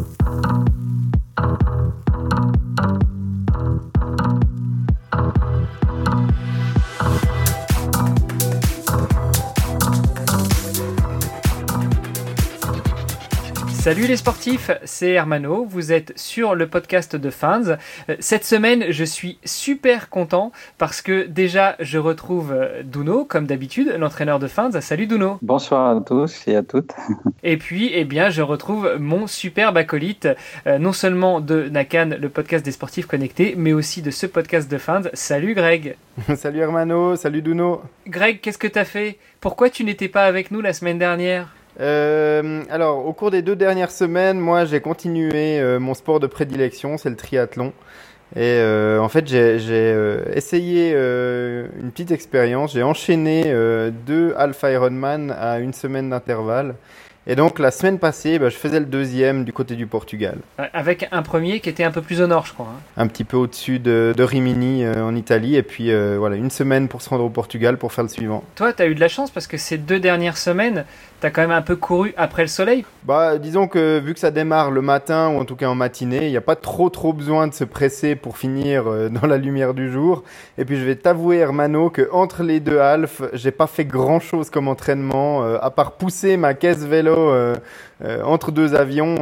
Thank you. Salut les sportifs, c'est Hermano, vous êtes sur le podcast de Fans. Euh, cette semaine, je suis super content parce que déjà, je retrouve euh, Duno, comme d'habitude, l'entraîneur de Fans. Salut Duno. Bonsoir à tous et à toutes. Et puis, eh bien, je retrouve mon superbe acolyte, euh, non seulement de Nakan, le podcast des sportifs connectés, mais aussi de ce podcast de Fans. Salut Greg. salut Hermano, salut Duno. Greg, qu'est-ce que t'as fait? Pourquoi tu n'étais pas avec nous la semaine dernière? Euh, alors, au cours des deux dernières semaines, moi, j'ai continué euh, mon sport de prédilection, c'est le triathlon. Et euh, en fait, j'ai essayé une petite expérience. J'ai enchaîné deux Alpha Ironman à une semaine d'intervalle. Et donc la semaine passée, bah, je faisais le deuxième du côté du Portugal. Avec un premier qui était un peu plus au nord, je crois. Hein. Un petit peu au-dessus de, Rimini en Italie. Et puis voilà, une semaine pour se rendre au Portugal pour faire le suivant. Toi, tu as eu de la chance parce que ces deux dernières semaines, T'as quand même un peu couru après le soleil Bah, disons que vu que ça démarre le matin ou en tout cas en matinée, il n'y a pas trop trop besoin de se presser pour finir euh, dans la lumière du jour. Et puis je vais t'avouer, Hermano, que entre les deux halfs, j'ai pas fait grand chose comme entraînement, euh, à part pousser ma caisse vélo euh, entre deux avions.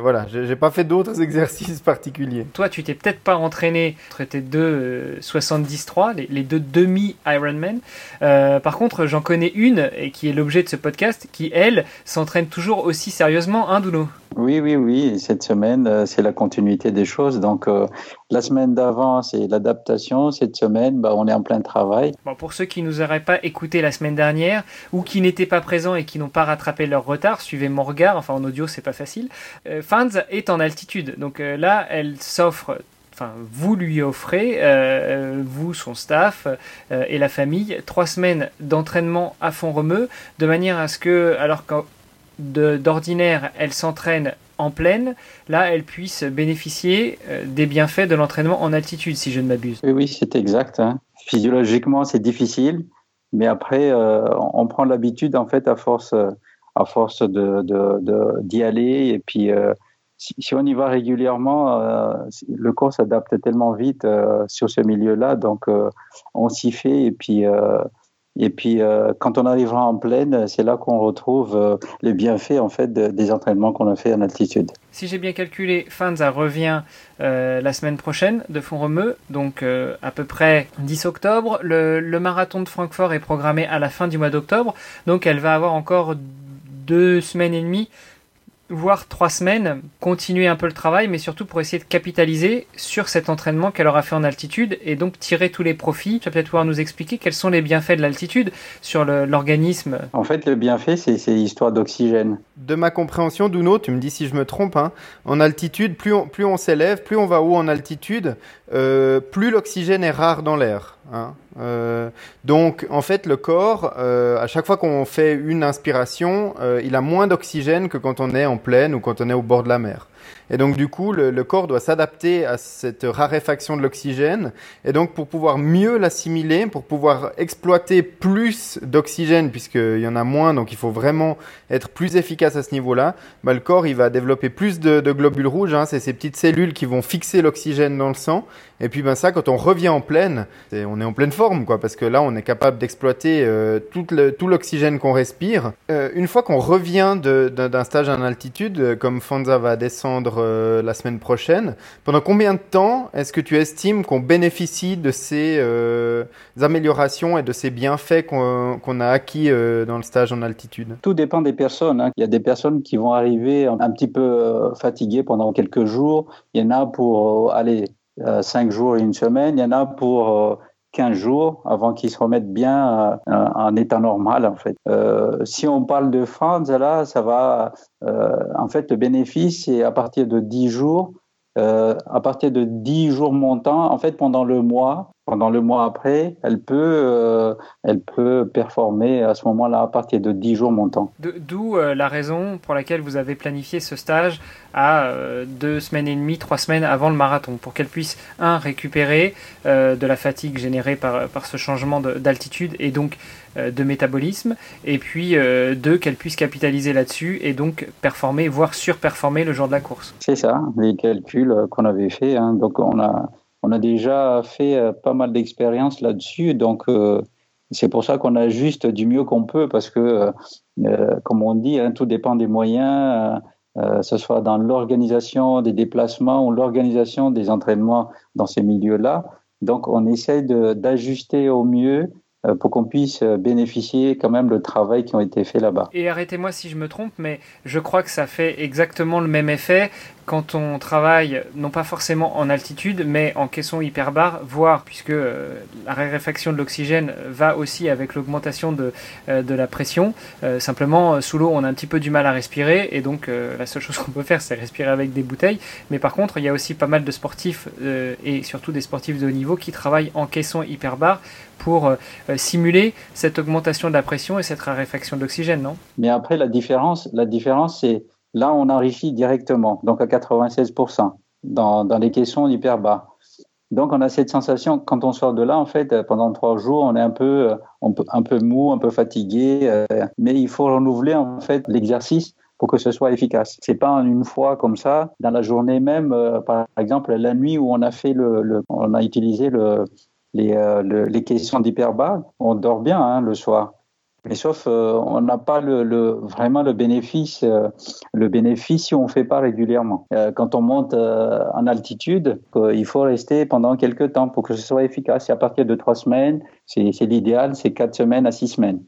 voilà, j'ai pas fait d'autres exercices particuliers. Toi, tu t'es peut-être pas entraîné entre tes deux 73, les, les deux demi Ironman. par contre, j'en connais une et qui est l'objet de ce podcast qui, elle, s'entraîne toujours aussi sérieusement, hein, Douno Oui, oui, oui. Cette semaine, euh, c'est la continuité des choses. Donc, euh, la semaine d'avant, c'est l'adaptation. Cette semaine, bah, on est en plein travail. Pour ceux qui nous auraient pas écouté la semaine dernière ou qui n'étaient pas présents et qui n'ont pas rattrapé leur retard, suivez mon regard. Enfin, en audio, c'est pas facile. Euh, Fans est en altitude. Donc là, elle s'offre enfin vous lui offrez, euh, vous, son staff euh, et la famille, trois semaines d'entraînement à fond remue, de manière à ce que, alors d'ordinaire elle s'entraîne en pleine, là elle puisse bénéficier euh, des bienfaits de l'entraînement en altitude, si je ne m'abuse. Oui, c'est exact. Hein. Physiologiquement, c'est difficile, mais après, on prend l'habitude en fait à force, à force d'y aller et puis si, on y va régulièrement, euh, le corps s'adapte tellement vite euh, sur ce milieu-là, donc euh, on s'y fait et puis et puis quand on arrivera en pleine, c'est là qu'on retrouve les bienfaits en fait des entraînements qu'on a fait en altitude. Si j'ai bien calculé, Fanza revient la semaine prochaine de Font-Romeu, donc à peu près 10 octobre. Le marathon de Francfort est programmé à la fin du mois d'octobre, donc elle va avoir encore deux semaines et demie voire trois semaines, continuer un peu le travail, mais surtout pour essayer de capitaliser sur cet entraînement qu'elle aura fait en altitude et donc tirer tous les profits. Tu vas peut-être pouvoir nous expliquer quels sont les bienfaits de l'altitude sur l'organisme. En fait, le bienfait, c'est l'histoire d'oxygène. De ma compréhension, Duno, tu me dis si je me trompe, hein, en altitude, plus on, plus on s'élève, plus on va haut en altitude, euh, plus l'oxygène est rare dans l'air. Hein. Euh, donc, en fait, le corps, euh, à chaque fois qu'on fait une inspiration, euh, il a moins d'oxygène que quand on est en plaine ou quand on est au bord de la mer. Et donc du coup, le, corps doit s'adapter à cette raréfaction de l'oxygène. Et donc pour pouvoir mieux l'assimiler, pour pouvoir exploiter plus d'oxygène, puisqu'il y en a moins, donc il faut vraiment être plus efficace à ce niveau-là, bah, le corps il va développer plus de, globules rouges. Hein, c'est ces petites cellules qui vont fixer l'oxygène dans le sang. Et puis ben ça, quand on revient en pleine, on est en pleine forme, quoi, parce que là on est capable d'exploiter euh, tout l'oxygène qu'on respire. Euh, une fois qu'on revient d'un stage en altitude, euh, comme Fonza va descendre euh, la semaine prochaine. Pendant combien de temps est-ce que tu estimes qu'on bénéficie de ces euh, améliorations et de ces bienfaits qu'on a acquis euh, dans le stage en altitude? Tout dépend des personnes. Hein. Il y a des personnes qui vont arriver un petit peu fatiguées pendant quelques jours. Il y en a pour aller cinq jours et une semaine. Il y en a pour 15 jours avant qu'ils se remettent bien euh, en état normal en fait. Euh, si on parle de France, là, ça va. Euh, en fait, le bénéfice c'est à partir de 10 jours. à partir de 10 jours montants, en fait, pendant le mois, pendant le mois après, elle peut, euh, elle peut performer à ce moment-là à partir de 10 jours montant. D'où euh, la raison pour laquelle vous avez planifié ce stage à euh, deux semaines et demie, trois semaines avant le marathon, pour qu'elle puisse, un, récupérer de la fatigue générée par, par ce changement d'altitude et donc de métabolisme, et puis deux, qu'elle puisse capitaliser là-dessus et donc performer, voire surperformer le jour de la course. C'est ça, les calculs qu'on avait fait. Hein. donc on a on a déjà fait euh, pas mal d'expériences là-dessus, donc euh, c'est pour ça qu'on ajuste du mieux qu'on peut, parce que, euh, comme on dit, hein, tout dépend des moyens, que ce soit dans l'organisation des déplacements ou l'organisation des entraînements dans ces milieux-là. Donc, on essaye d'ajuster au mieux pour qu'on puisse bénéficier quand même le travail qui a été fait là-bas. Et arrêtez-moi si je me trompe, mais je crois que ça fait exactement le même effet quand on travaille, non pas forcément en altitude, mais en caisson hyperbare, voire, puisque euh, la raréfaction de l'oxygène va aussi avec l'augmentation de, euh, de la pression. Euh, simplement, sous l'eau, on a un petit peu du mal à respirer, et donc la seule chose qu'on peut faire, c'est respirer avec des bouteilles. Mais par contre, il y a aussi pas mal de sportifs, et surtout des sportifs de haut niveau, qui travaillent en caisson hyperbare pour simuler cette augmentation de la pression et cette raréfaction de l'oxygène, non? Mais après, la différence, la différence c'est Là, on enrichit directement, donc à 96% dans, les caissons hyper bas. Donc, on a cette sensation, quand on sort de là, en fait, pendant trois jours, on est un peu, un peu mou, un peu fatigué, euh, mais il faut renouveler, en fait, l'exercice pour que ce soit efficace. C'est pas une fois comme ça, dans la journée même, euh, par exemple, la nuit où on a fait le, on a utilisé euh, les caissons d'hyperbas, on dort bien hein, le soir. Mais sauf, euh, on n'a pas le, vraiment le bénéfice, euh, le bénéfice si on ne fait pas régulièrement. Euh, quand on monte en altitude, il faut rester pendant quelques temps pour que ce soit efficace. Et à partir de trois semaines, c'est l'idéal, c'est quatre semaines à six semaines.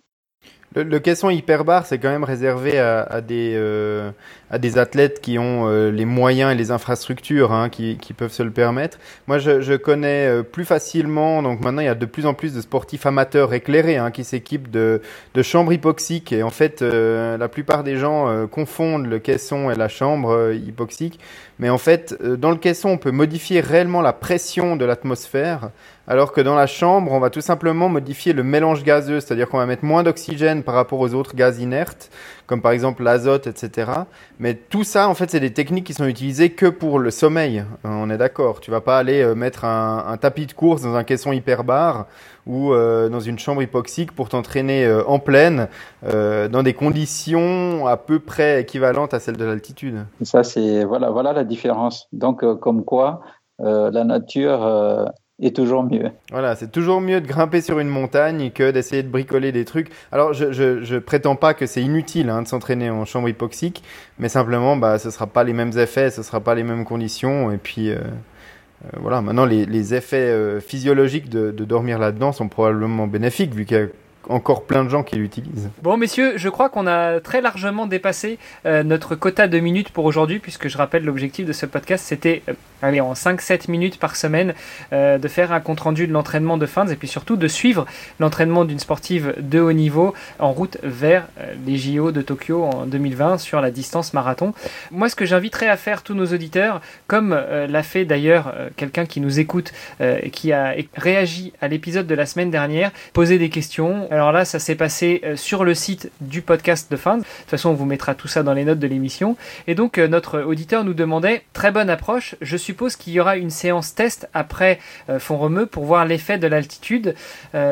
Le, le caisson hyperbar, c'est quand même réservé à, à des, euh, à des athlètes qui ont euh, les moyens et les infrastructures hein, qui, qui, peuvent se le permettre. Moi, je, je, connais euh, plus facilement, donc maintenant il y a de plus en plus de sportifs amateurs éclairés hein, qui s'équipent de, de chambres hypoxiques. Et en fait, la plupart des gens confondent le caisson et la chambre hypoxique. Mais en fait, dans le caisson, on peut modifier réellement la pression de l'atmosphère alors que dans la chambre, on va tout simplement modifier le mélange gazeux, c'est-à-dire qu'on va mettre moins d'oxygène par rapport aux autres gaz inertes, comme par exemple l'azote, etc. Mais tout ça, en fait, c'est des techniques qui sont utilisées que pour le sommeil. Euh, on est d'accord. Tu vas pas aller euh, mettre un, tapis de course dans un caisson hyperbar ou euh, dans une chambre hypoxique pour t'entraîner en pleine dans des conditions à peu près équivalentes à celles de l'altitude. Ça, c'est voilà, voilà la différence. Donc, comme quoi, la nature est toujours mieux. Voilà, c'est toujours mieux de grimper sur une montagne que d'essayer de bricoler des trucs. Alors, je, je, je prétends pas que c'est inutile hein, de s'entraîner en chambre hypoxique, mais simplement, bah, ce sera pas les mêmes effets, ce sera pas les mêmes conditions, et puis. Euh, euh voilà, maintenant les, les effets euh, physiologiques de, de dormir là-dedans sont probablement bénéfiques vu qu'il y a encore plein de gens qui l'utilisent. Bon, messieurs, je crois qu'on a très largement dépassé euh, notre quota de minutes pour aujourd'hui, puisque je rappelle l'objectif de ce podcast, c'était, allez, en 5-7 minutes par semaine, euh, de faire un compte-rendu de l'entraînement de fins et puis surtout de suivre l'entraînement d'une sportive de haut niveau en route vers les JO de Tokyo en 2020 sur la distance marathon. Moi, ce que j'inviterais à faire tous nos auditeurs, comme l'a fait d'ailleurs quelqu'un qui nous écoute et qui a réagi à l'épisode de la semaine dernière, poser des questions alors là, ça s'est passé euh, sur le site du podcast de Fans. De toute façon, on vous mettra tout ça dans les notes de l'émission. Et donc, euh, notre auditeur nous demandait, très bonne approche, je suppose qu'il y aura une séance test après euh, fond remue pour voir l'effet de l'altitude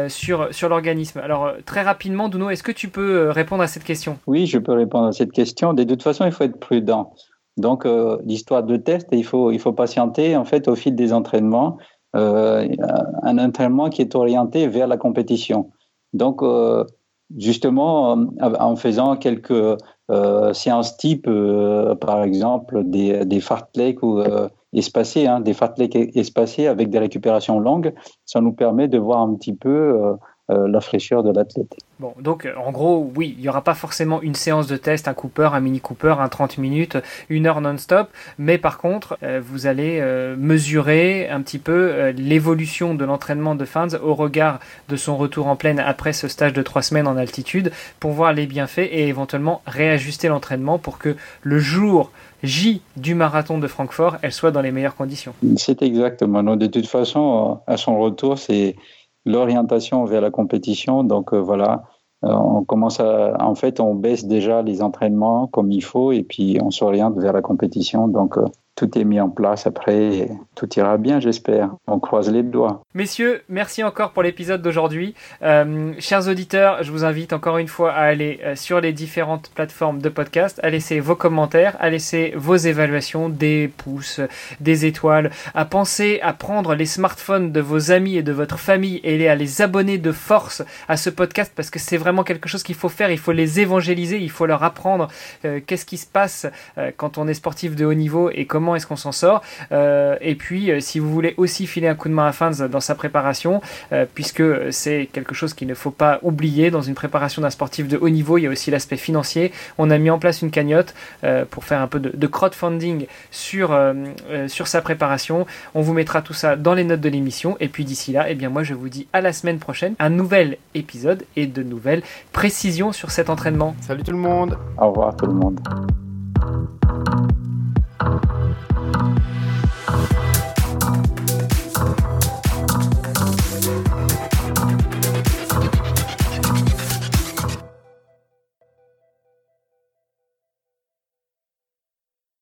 sur, sur l'organisme. Alors, très rapidement, Duno, est-ce que tu peux répondre à cette question? Oui, je peux répondre à cette question. De toute façon, il faut être prudent. Donc, l'histoire de test, il faut, il faut patienter en fait au fil des entraînements. un entraînement qui est orienté vers la compétition. Donc, euh, justement, en faisant quelques euh, séances type, euh, par exemple des, des fartleks ou espacés, hein, des espacés avec des récupérations longues, ça nous permet de voir un petit peu euh, la fraîcheur de l'athlète. Bon, donc en gros, oui, il n'y aura pas forcément une séance de test, un Cooper, un Mini Cooper, un 30 minutes, une heure non-stop, mais par contre, euh, vous allez euh, mesurer un petit peu l'évolution de l'entraînement de Fans au regard de son retour en pleine après ce stage de trois semaines en altitude pour voir les bienfaits et éventuellement réajuster l'entraînement pour que le jour J du marathon de Francfort, elle soit dans les meilleures conditions. C'est exactement. de toute façon, à son retour, c'est l'orientation vers la compétition. Donc voilà, on commence à, en fait, on baisse déjà les entraînements comme il faut et puis on s'oriente vers la compétition. Donc tout est mis en place après. Tout ira bien, j'espère. On croise les doigts. Messieurs, merci encore pour l'épisode d'aujourd'hui. Euh, chers auditeurs, je vous invite encore une fois à aller euh, sur les différentes plateformes de podcast, à laisser vos commentaires, à laisser vos évaluations, des pouces, des étoiles, à penser à prendre les smartphones de vos amis et de votre famille et à les abonner de force à ce podcast parce que c'est vraiment quelque chose qu'il faut faire. Il faut les évangéliser, il faut leur apprendre euh, qu'est-ce qui se passe quand on est sportif de haut niveau et comment est-ce qu'on s'en sort. Euh, et puis, euh, si vous voulez aussi filer un coup de main à Fans dans sa préparation, euh, puisque c'est quelque chose qu'il ne faut pas oublier dans une préparation d'un sportif de haut niveau, il y a aussi l'aspect financier. On a mis en place une cagnotte pour faire un peu de, crowdfunding sur, sur sa préparation. On vous mettra tout ça dans les notes de l'émission. Et puis d'ici là, et eh bien moi je vous dis à la semaine prochaine, un nouvel épisode et de nouvelles précisions sur cet entraînement. Salut tout le monde. Au revoir tout le monde.